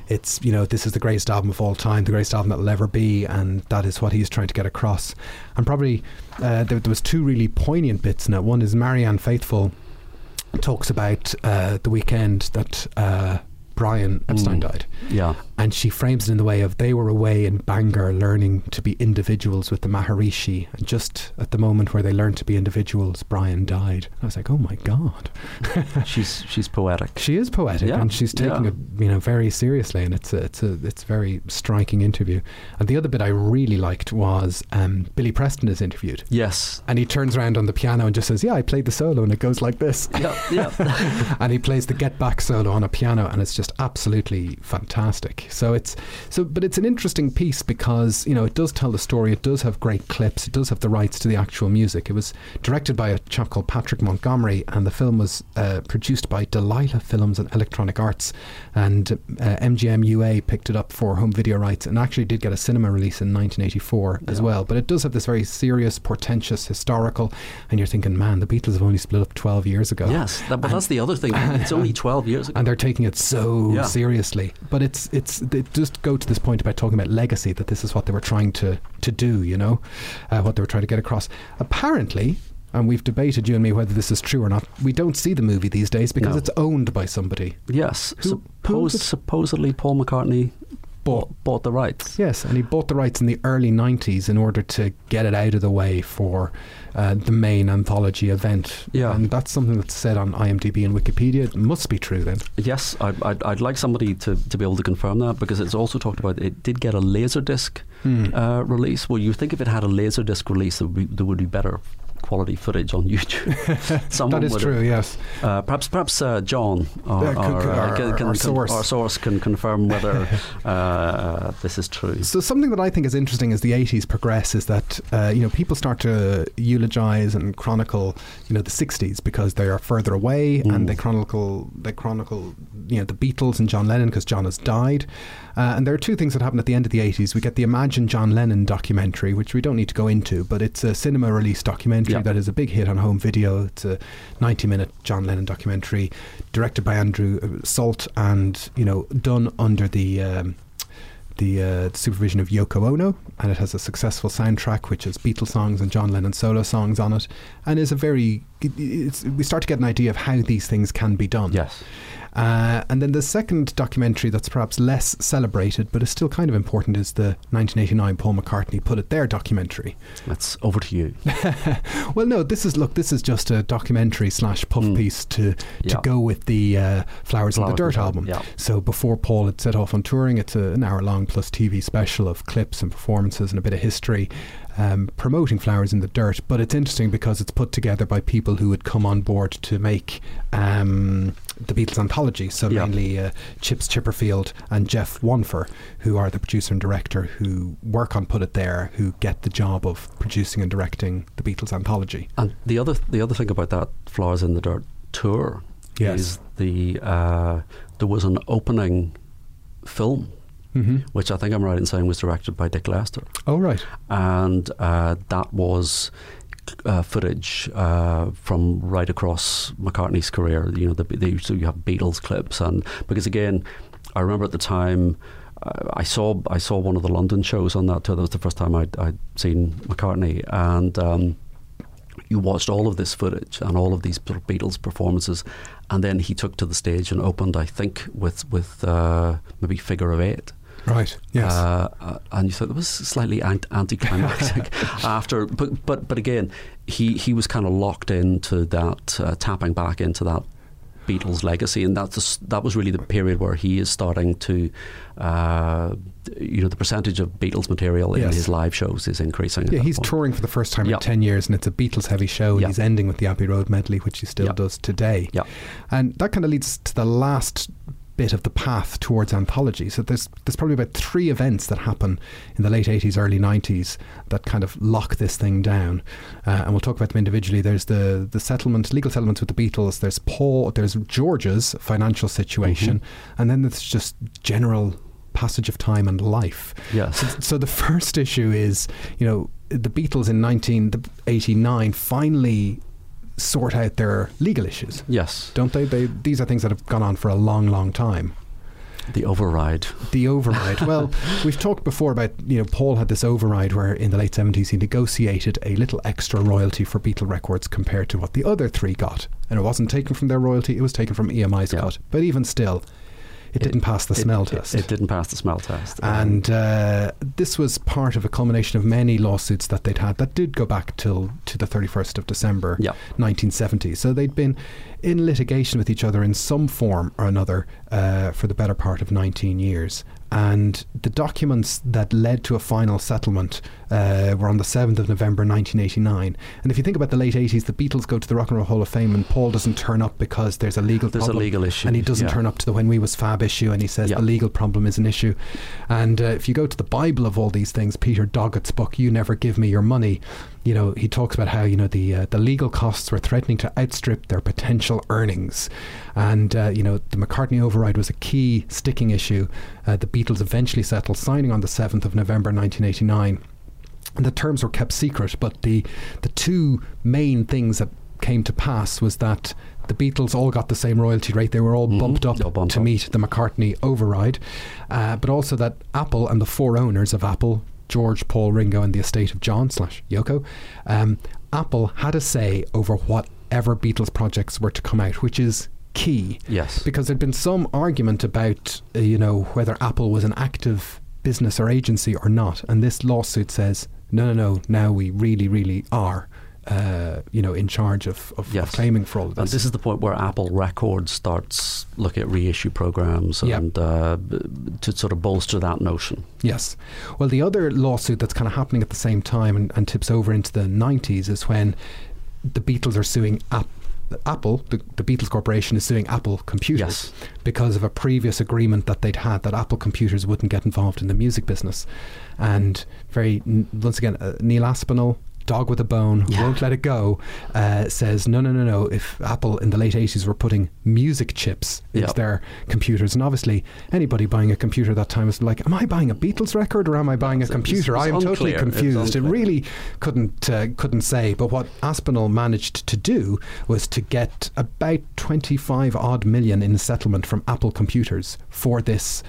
it's you know this is the greatest album of all time, the greatest album that will ever be, and that is what he's trying to get across. And probably uh, there, there was two really poignant bits in it. One is Marianne Faithfull talks about uh, the weekend that. Uh, Brian Epstein mm. died. Yeah. And she frames it in the way of they were away in Bangor learning to be individuals with the Maharishi. And just at the moment where they learned to be individuals, Brian died. I was like, oh my God. *laughs* she's she's poetic. She is poetic yeah. and she's taking yeah. it you know very seriously and it's a, it's a it's a very striking interview. And the other bit I really liked was um, Billy Preston is interviewed. Yes. And he turns around on the piano and just says, Yeah, I played the solo and it goes like this. Yeah, yeah. *laughs* and he plays the get back solo on a piano and it's just just absolutely fantastic. So it's so, but it's an interesting piece because you know it does tell the story. It does have great clips. It does have the rights to the actual music. It was directed by a chap called Patrick Montgomery, and the film was uh, produced by Delilah Films and Electronic Arts, and uh, MGM UA picked it up for home video rights, and actually did get a cinema release in 1984 as well. But it does have this very serious, portentous, historical, and you're thinking, man, the Beatles have only split up 12 years ago. Yes, that, but that's the other thing. It's only *laughs* 12 years ago. and they're taking it so Yeah. seriously. But it's it's it just go to this point about talking about legacy that this is what they were trying to to do. You know, uh, what they were trying to get across. Apparently. And we've debated, you and me, whether this is true or not. We don't see the movie these days because No. it's owned by somebody. yes, Who- who- supposedly Paul McCartney Bought. bought, the rights. Yes, and he bought the rights in the early 90s in order to get it out of the way for uh, the main anthology event. Yeah. And that's something that's said on IMDb and Wikipedia. It must be true then. Yes, I, I'd, I'd like somebody to, to be able to confirm that because it's also talked about it did get a laserdisc Hmm. uh, release. Well, you think if it had a laserdisc release, there would be, would be better quality footage on YouTube. *laughs* *laughs* Someone that is true, have- yes. Uh, perhaps, perhaps uh, John, our, Yeah, our, uh, our- can, can, our source. our source can confirm *laughs* whether uh, this is true. So something that I think is interesting as the 80s progress is that uh, you know people start to eulogize and chronicle you know the 60s because they are further away Mm. and they chronicle they chronicle you know the Beatles and John Lennon because John has died. Uh, and there are two things that happen at the end of the 80s. We get the Imagine John Lennon documentary, which we don't need to go into, but it's a cinema release documentary Yeah. that is a big hit on home video. It's a 90 minute John Lennon documentary directed by Andrew uh, Solt and, you know, done under the. Um, the uh, supervision of Yoko Ono, and it has a successful soundtrack which has Beatles songs and John Lennon solo songs on it, and is a very. It's, we start to get an idea of how these things can be done. Yes. Uh, and then the second documentary that's perhaps less celebrated, but is still kind of important, is the 1989 Paul McCartney Put It There documentary. That's over to you. *laughs* Well, no, this is look. This is just a documentary slash puff Mm. piece to to Yeah. go with the uh, Flowers, in the Flowers Dirt the Dirt, album. yeah. So before Paul had set off on touring, it's a, an hour long plus TV special of clips and performances and a bit of history. Um, promoting Flowers in the Dirt, but it's interesting because it's put together by people who had come on board to make um, the Beatles anthology. So Yeah. mainly uh, Chips Chipperfield and Geoff Wonfor, who are the producer and director who work on Put It There, who get the job of producing and directing the Beatles anthology. And the other the other thing about that Flowers in the Dirt tour Yes. is the uh, there was an opening film, Mm-hmm. which I think I'm right in saying was directed by Dick Lester, Oh, right. and uh, that was. Uh, footage uh, from right across McCartney's career. You know, the, the, so you have Beatles clips, and because again, I remember at the time uh, I saw I saw one of the London shows on that tour. That was the first time I'd, I'd seen McCartney, and um, you watched all of this footage and all of these Beatles performances, and then he took to the stage and opened, I think, with with uh, maybe Figure of Eight. Right. Yes. Uh, uh, and you thought it was slightly ant- anticlimactic *laughs* after, but but but again, he he was kind of locked into that, uh, tapping back into that. Beatles legacy, and that's that was really the period where he is starting to, uh, you know, the percentage of Beatles material in Yes. his live shows is increasing. yeah, he's point. touring for the first time Yep. in 10 years, and it's a Beatles heavy show, and Yep. he's ending with the Abbey Road medley, which he still Yep. does today. Yep. And that kind of leads to the last bit of the path towards anthology. So there's there's probably about three events that happen in the late 80s, early 90s that kind of lock this thing down. Uh, and we'll talk about them individually. There's the the settlement, legal settlements with the Beatles. There's Paul. There's George's financial situation, and then there's just general passage of time and life. Yes. So, so the first issue is, you know, the Beatles in 1989 finally sort out their legal issues Yes, don't they? They these are things that have gone on for a long, long time. the override. The override. well, *laughs* we've talked before about you know Paul had this override where in the late seventies he negotiated a little extra royalty for Beatle Records compared to what the other three got, and it wasn't taken from their royalty; it was taken from EMI's Yeah. cut. But even still, it, didn't pass the It- smell it- test. It, didn't pass the smell test. And uh, this was part of a culmination of many lawsuits that they'd had that did go back till to the 31st of December Yeah. 1970. So they'd been in litigation with each other in some form or another uh, for the better part of 19 years. And the documents that led to a final settlement uh, were on the 7th of November 1989. And if you think about the late 80s, the Beatles go to the Rock and Roll Hall of Fame, and Paul doesn't turn up because there's a legal There's a legal issue, And he doesn't yeah. turn up to the When We Was Fab issue, and he says Yeah. the legal problem is an issue. And uh, if you go to the Bible of all these things, Peter Doggett's book, You Never Give Me Your Money, you know, he talks about how, you know, the, uh, the legal costs were threatening to outstrip their potential earnings. And, uh, you know, the McCartney override was a key sticking issue. Uh, the Beatles eventually settled, signing on the 7th of November 1989 and the terms were kept secret. But the the two main things that came to pass was that the Beatles all got the same royalty rate. They were all bumped up bumped to up. meet the McCartney override, uh, but also that Apple and the four owners of Apple. George, Paul, Ringo, and the estate of John slash Yoko. Um, Apple had a say over whatever Beatles projects were to come out, which is key Yes. because there'd been some argument about uh, you know whether Apple was an active business or agency or not, and this lawsuit says no, no, no. Now we really, really are, uh, you know, in charge of, of, Yes. of claiming for all of And this. this is the point where Apple Records starts looking at reissue programs and uh, to sort of bolster that notion. Yes. Well, the other lawsuit that's kind of happening at the same time and, and tips over into the 90s is when the Beatles are suing App- Apple, the, the Beatles Corporation is suing Apple Computers Yes. because of a previous agreement that they'd had that Apple Computers wouldn't get involved in the music business. And very, once again, uh, Neil Aspinall. Dog with a bone, Yeah. won't let it go, uh, says, no, no, no, no. If Apple in the late 80s were putting music chips into Yeah. their computers, and obviously anybody buying a computer at that time was like, am I buying a Beatles record or am I buying a computer? it's I am totally unclear. Confused. It really couldn't uh, couldn't say. But what Aspinall managed to do was to get about 25 odd million in settlement from Apple Computers for this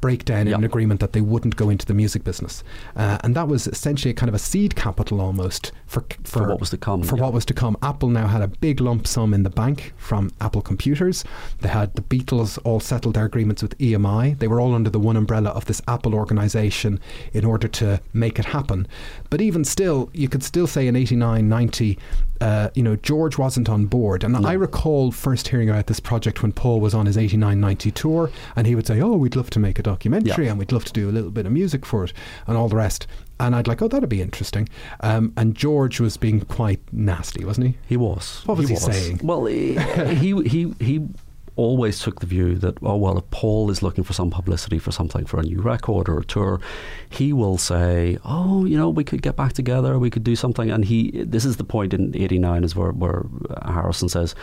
breakdown in an agreement that they wouldn't go into the music business, uh, and that was essentially a kind of a seed capital almost for For what was to come, For yeah. what was to come. Apple now had a big lump sum in the bank from Apple Computers. They had the Beatles all settled their agreements with EMI. They were all under the one umbrella of this Apple organization in order to make it happen. But even still, you could still say in 89, 90, uh, you know, George wasn't on board. And I recall first hearing about this project when Paul was on his 89, 90 tour, and he would say, Oh, we'd love to make a documentary Yeah. and we'd love to do a little bit of music for it and all the rest. And I'd like, oh, that'd be interesting. Um, and George was being quite nasty, wasn't he? He was. What was he saying? Well, he, he he he always took the view that oh well, if Paul is looking for some publicity for something for a new record or a tour, he will say, oh, you know, we could get back together, we could do something. And he this is the point in '89 is where where Harrison says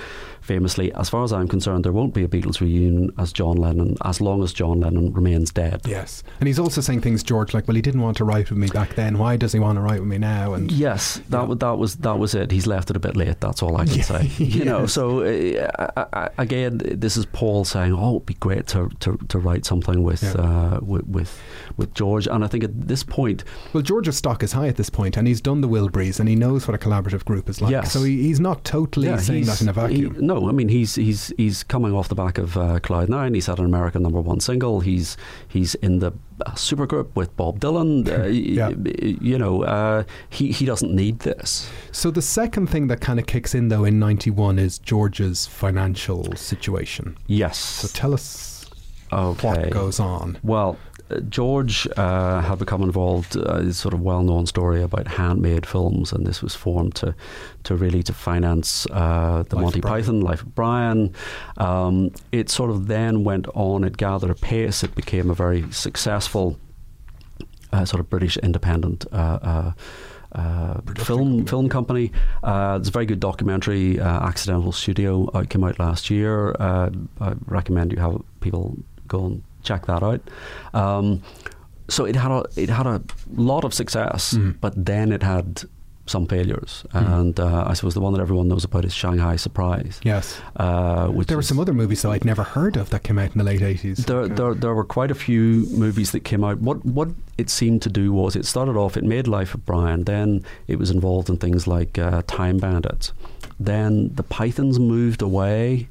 famously, as far as I'm concerned, there won't be a Beatles reunion as John Lennon as long as John Lennon remains dead. Yes. And he's also saying things, George, like, well, he didn't want to write with me back then. Why does he want to write with me now? And Yes, that wa- that was that was it. He's left it a bit late. That's all I can say. *laughs* You know. So uh, I, I, again, this is Paul saying, "Oh, it'd be great to to, to write something with, Yeah. uh, with with with George." And I think at this point, well, George's stock is high at this point, and he's done the Wilburys, and he knows what a collaborative group is like. Yes. So he, he's not totally yeah, saying that in a he- vacuum. no, I mean he's he's he's coming off the back of uh, Cloud Nine. He's had an American number one single. He's he's in the supergroup with Bob Dylan. Uh, *laughs* Yeah. y- You know, uh, he he doesn't need this. So the second thing that kind of kicks in, though, in 91 is George's financial situation. Yes. So tell us okay. what goes on. Well, George uh, had become involved. Uh, it's sort of well-known story about handmade films, and this was formed to, to really to finance uh, the Life Monty Python, Life of Brian. Um, it sort of then went on. It gathered a pace. It became a very successful uh, sort of British independent. Uh, uh, uh, film film company. Uh, there's a very good documentary, uh, Accidental Studio, uh, came out last year. Uh, I recommend you have people go and check that out. Um, so it had a it had a lot of success, Mm. but then it had some failures, and uh, I suppose the one that everyone knows about is Shanghai Surprise. Yes. Uh, which There were some other movies that I'd never heard of that came out in the late 80s. there, there, there were quite a few movies that came out. What what it seemed to do was it started off, it made Life of Brian, then it was involved in things like uh, Time Bandits. Then the Pythons moved away,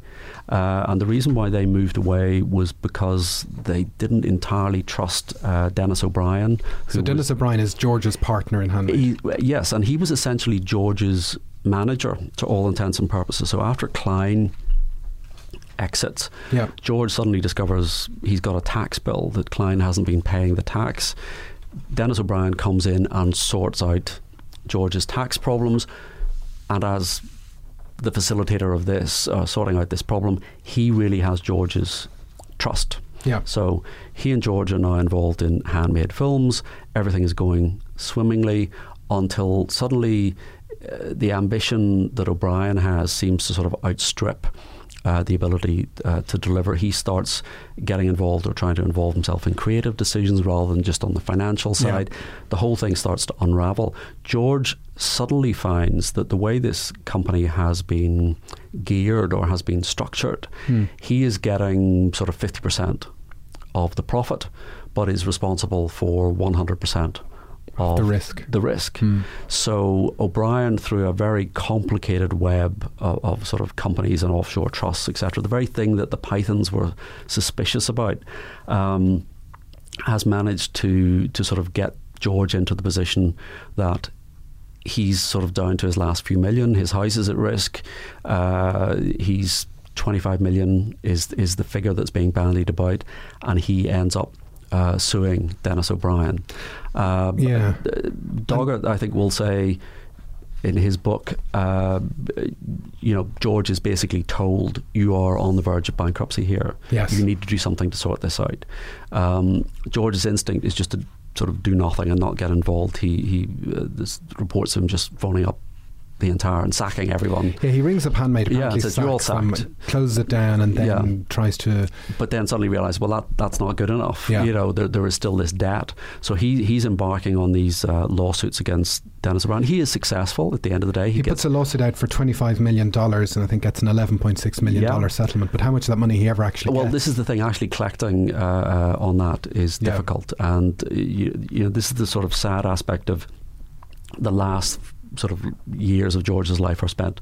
uh, and the reason why they moved away was because they didn't entirely trust uh, Dennis O'Brien. so Dennis O'Brien is George's partner in Handmade. he, yes, and he was essentially George's manager to all intents and purposes. So after Klein exits. Yeah. George suddenly discovers he's got a tax bill that Klein hasn't been paying the tax. Dennis O'Brien comes in and sorts out George's tax problems, and as the facilitator of this, uh, sorting out this problem, he really has George's trust. Yeah. So he and George are now involved in handmade films. Everything is going swimmingly until suddenly uh, the ambition that O'Brien has seems to sort of outstrip uh, the ability uh, to deliver. He starts getting involved or trying to involve himself in creative decisions rather than just on the financial side. Yeah. The whole thing starts to unravel. George suddenly finds that the way this company has been geared or has been structured, Hmm. he is getting sort of 50% of the profit, but is responsible for 100% of The risk. The risk. Hmm. So O'Brien, through a very complicated web of, of sort of companies and offshore trusts, etc., the very thing that the Pythons were suspicious about, um, has managed to to sort of get George into the position that he's sort of down to his last few million. His house is at risk. Uh, he's 25 million is is the figure that's being bandied about, and he ends up uh, suing Dennis O'Brien. Uh, Yeah. Doggett, I think, will say in his book, uh, you know, George is basically told you are on the verge of bankruptcy here. Yes. You need to do something to sort this out. Um, George's instinct is just to sort of do nothing and not get involved. He, he uh, this reports him just phoning up the entire and sacking everyone. Yeah, he rings up Handmade. Yeah, Apparently says, "You're all sacked." closes it down, and then Yeah. tries to. but then suddenly realize, well, that that's not good enough. Yeah. You know, there, there is still this debt. So he he's embarking on these uh, lawsuits against Dennis O'Brien. He is successful at the end of the day. He, He, gets puts a lawsuit out for twenty-five million dollars, and I think gets an eleven point six million dollar Yeah. settlement. But how much of that money he ever actually well, gets? this is the thing. Actually, collecting uh, uh, on that is difficult, and uh, you, you know this is the sort of sad aspect of the last sort of years of George's life are spent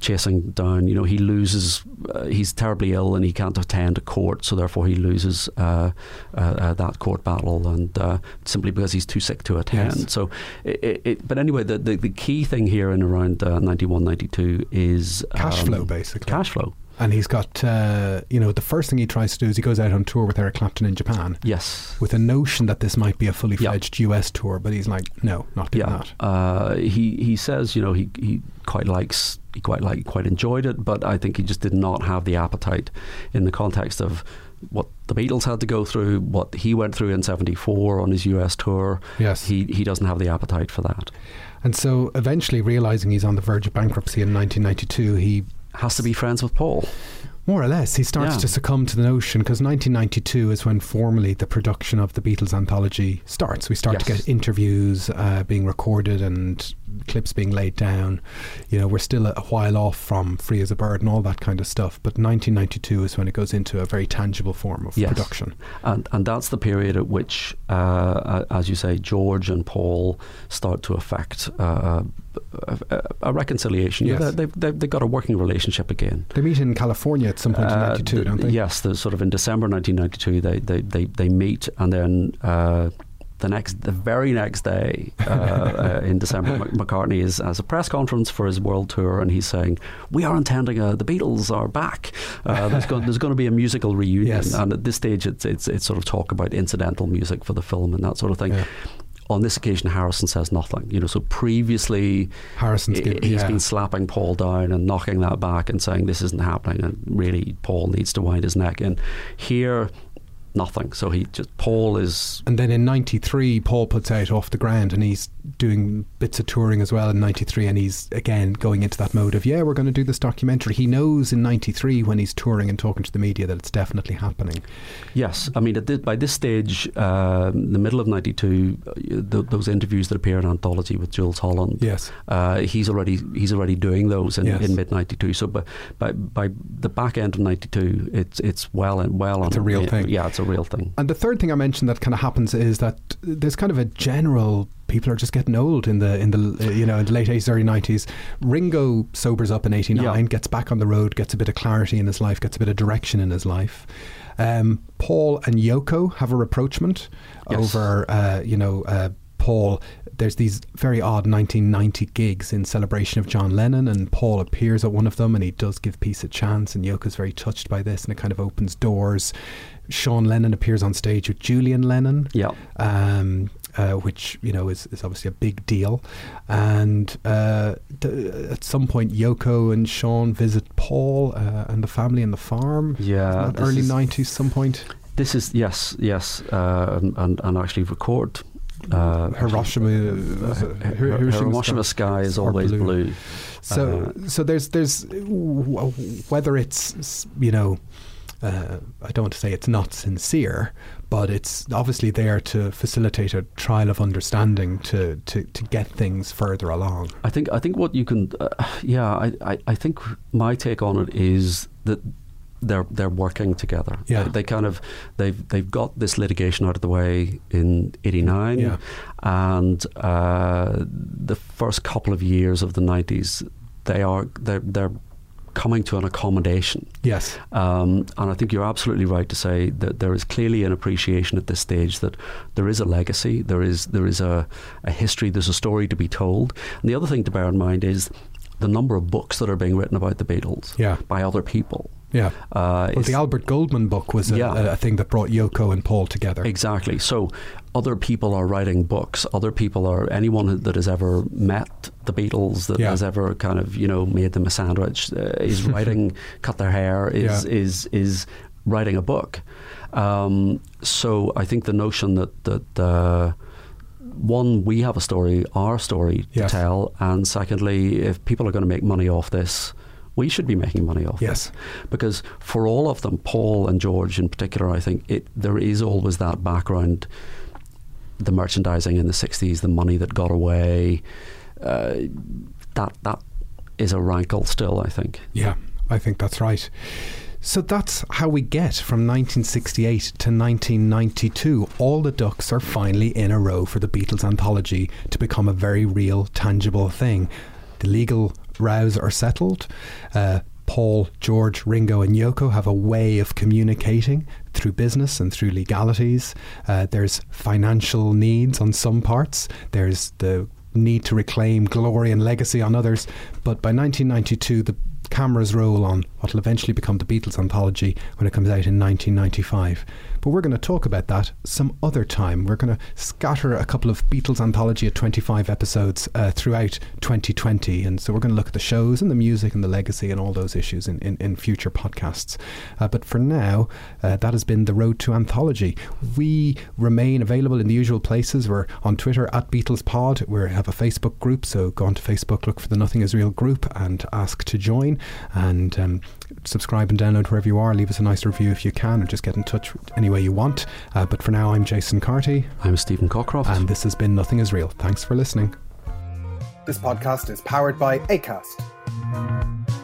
chasing down. You know, he loses. Uh, he's terribly ill and he can't attend a court, so therefore he loses uh, uh, uh, that court battle, and uh, simply because he's too sick to attend. Yes. So, it, it, but anyway, the, the the key thing here in around uh, 91, 92 is Cash um, flow, basically. Cash flow. And he's got, uh, you know, the first thing he tries to do is he goes out on tour with Eric Clapton in Japan Yes. with a notion that this might be a fully fledged US tour, but he's like, no, not doing yeah. that. Uh, he he says you know he he quite likes he quite like quite enjoyed it, but I think he just did not have the appetite in the context of what the Beatles had to go through, what he went through in '74 on his US tour. Yes. he he doesn't have the appetite for that. And so eventually realizing he's on the verge of bankruptcy in 1992, he Has to be friends with Paul. More or less, he starts Yeah. to succumb to the notion because 1992 is when formally the production of the Beatles anthology starts. We start to get interviews uh, being recorded and clips being laid down. You know, we're still a, a while off from Free as a Bird and all that kind of stuff, but 1992 is when it goes into a very tangible form of Yes. production. And and that's the period at which, uh, uh, as you say, George and Paul start to affect uh, a, a, reconciliation. Yes. They, they've, they've got a working relationship again. They meet in California at some point in Uh, 92, th- don't they? Yes, sort of in December 1992, they they, they, they meet, and then uh, the next, the very next day uh, *laughs* uh, in December, McCartney is as a press conference for his world tour, and he's saying, "We are intending a, the Beatles are back. Uh, there's, going, there's going to be a musical reunion." *laughs* Yes. And at this stage, it's, it's it's sort of talk about incidental music for the film and that sort of thing. Yeah. On this occasion, Harrison says nothing. You know, so previously Harrison's he- he's yeah. been slapping Paul down and knocking that back and saying this isn't happening, and really Paul needs to wind his neck in. Here, nothing. So he just Paul is And then in '93, Paul puts out Off the Ground, and he's doing bits of touring as well in '93, and he's again going into that mode of, yeah, we're going to do this documentary. He knows in '93 when he's touring and talking to the media that it's definitely happening. Yes, I mean, at thi- by this stage, um, the middle of '92, uh, those interviews that appear in Anthology with Jools Holland, Yes. uh, he's already he's already doing those in, Yes. in mid '92. So, by, by by the back end of '92, it's it's well and well on. It's a real yeah, thing. Yeah, it's a real thing. And the third thing I mentioned that kind of happens is that there's kind of a general people are just getting old in the in the uh, you know in the late 80s early 90s Ringo sobers up in 89 Yeah. gets back on the road gets a bit of clarity in his life gets a bit of direction in his life um, Paul and Yoko have a rapprochement Yes. over uh, you know uh, Paul, there's these very odd 1990 gigs in celebration of John Lennon, and Paul appears at one of them, and he does give peace a chance, and Yoko's very touched by this, and it kind of opens doors. Sean Lennon appears on stage with Julian Lennon. Yeah. Um, uh, which you know is, is obviously a big deal. And uh, th- at some point, Yoko and Sean visit Paul uh, and the family and the farm. Yeah, Isn't that this early nineties, some point. This is yes, yes, uh, and, and and actually record. Uh, Hiroshima, was it? Hir- Hiroshima Hiroshima sky is always blue. blue. So, Uh, so there's there's whether it's you know, uh, I don't want to say it's not sincere, but it's obviously there to facilitate a trial of understanding to to, to get things further along. I think I think what you can, uh, yeah, I, I, I think my take on it is that they're they're working together. Yeah. they, they kind of they've they've got this litigation out of the way in '89, Yeah. and uh, the first couple of years of the '90s, they are they're they're coming to an accommodation. Yes. Um, and I think you're absolutely right to say that there is clearly an appreciation at this stage that there is a legacy, there is there is a, a history, there's a story to be told. And the other thing to bear in mind is the number of books that are being written about the Beatles Yeah. by other people. Yeah. Uh, Well, the Albert Goldman book was a, Yeah. a, thing that brought Yoko and Paul together. Exactly. So other people are writing books. Other people are anyone that has ever met the Beatles, that Yeah. has ever kind of you know made them a sandwich, uh, is *laughs* writing, cut their hair, is Yeah. is is writing a book. Um, so I think the notion that that. Uh, one, we have a story, our story Yes. to tell, and secondly, if people are going to make money off this, we should be making money off Yes. this because for all of them, Paul and George in particular, I think it there is always that background, the merchandising in the '60s, the money that got away, uh, that that is a rankle still. I think. Yeah, I think that's right. So that's how we get from 1968 to 1992. All the ducks are finally in a row for the Beatles anthology to become a very real, tangible thing. The legal rows are settled. Uh, Paul, George, Ringo, and Yoko have a way of communicating through business and through legalities. Uh, there's financial needs on some parts. There's the need to reclaim glory and legacy on others. But by 1992, the cameras roll on what will eventually become the Beatles anthology when it comes out in 1995. But we're going to talk about that some other time. We're going to scatter a couple of Beatles anthology at 25 episodes uh, throughout 2020. And so we're going to look at the shows and the music and the legacy and all those issues in, in, in future podcasts. Uh, but for now, uh, that has been the road to anthology. We remain available in the usual places. We're on Twitter at BeatlesPod. We have a Facebook group, so go on to Facebook, look for the Nothing Is Real group, and ask to join. And um, subscribe and download wherever you are. Leave us a nice review if you can, or just get in touch any way you want. Uh, but for now, I'm Jason Carty, I'm Stephen Cockcroft. and this has been Nothing Is Real. Thanks for listening. This podcast is powered by ACAST.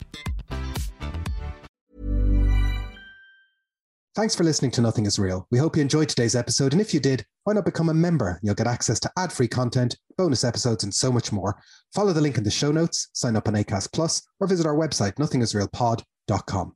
Thanks for listening to Nothing is Real. We hope you enjoyed today's episode, and if you did, why not become a member? You'll get access to ad free content, bonus episodes, and so much more. Follow the link in the show notes, sign up on ACAST Plus, or visit our website, nothingisrealpod.com.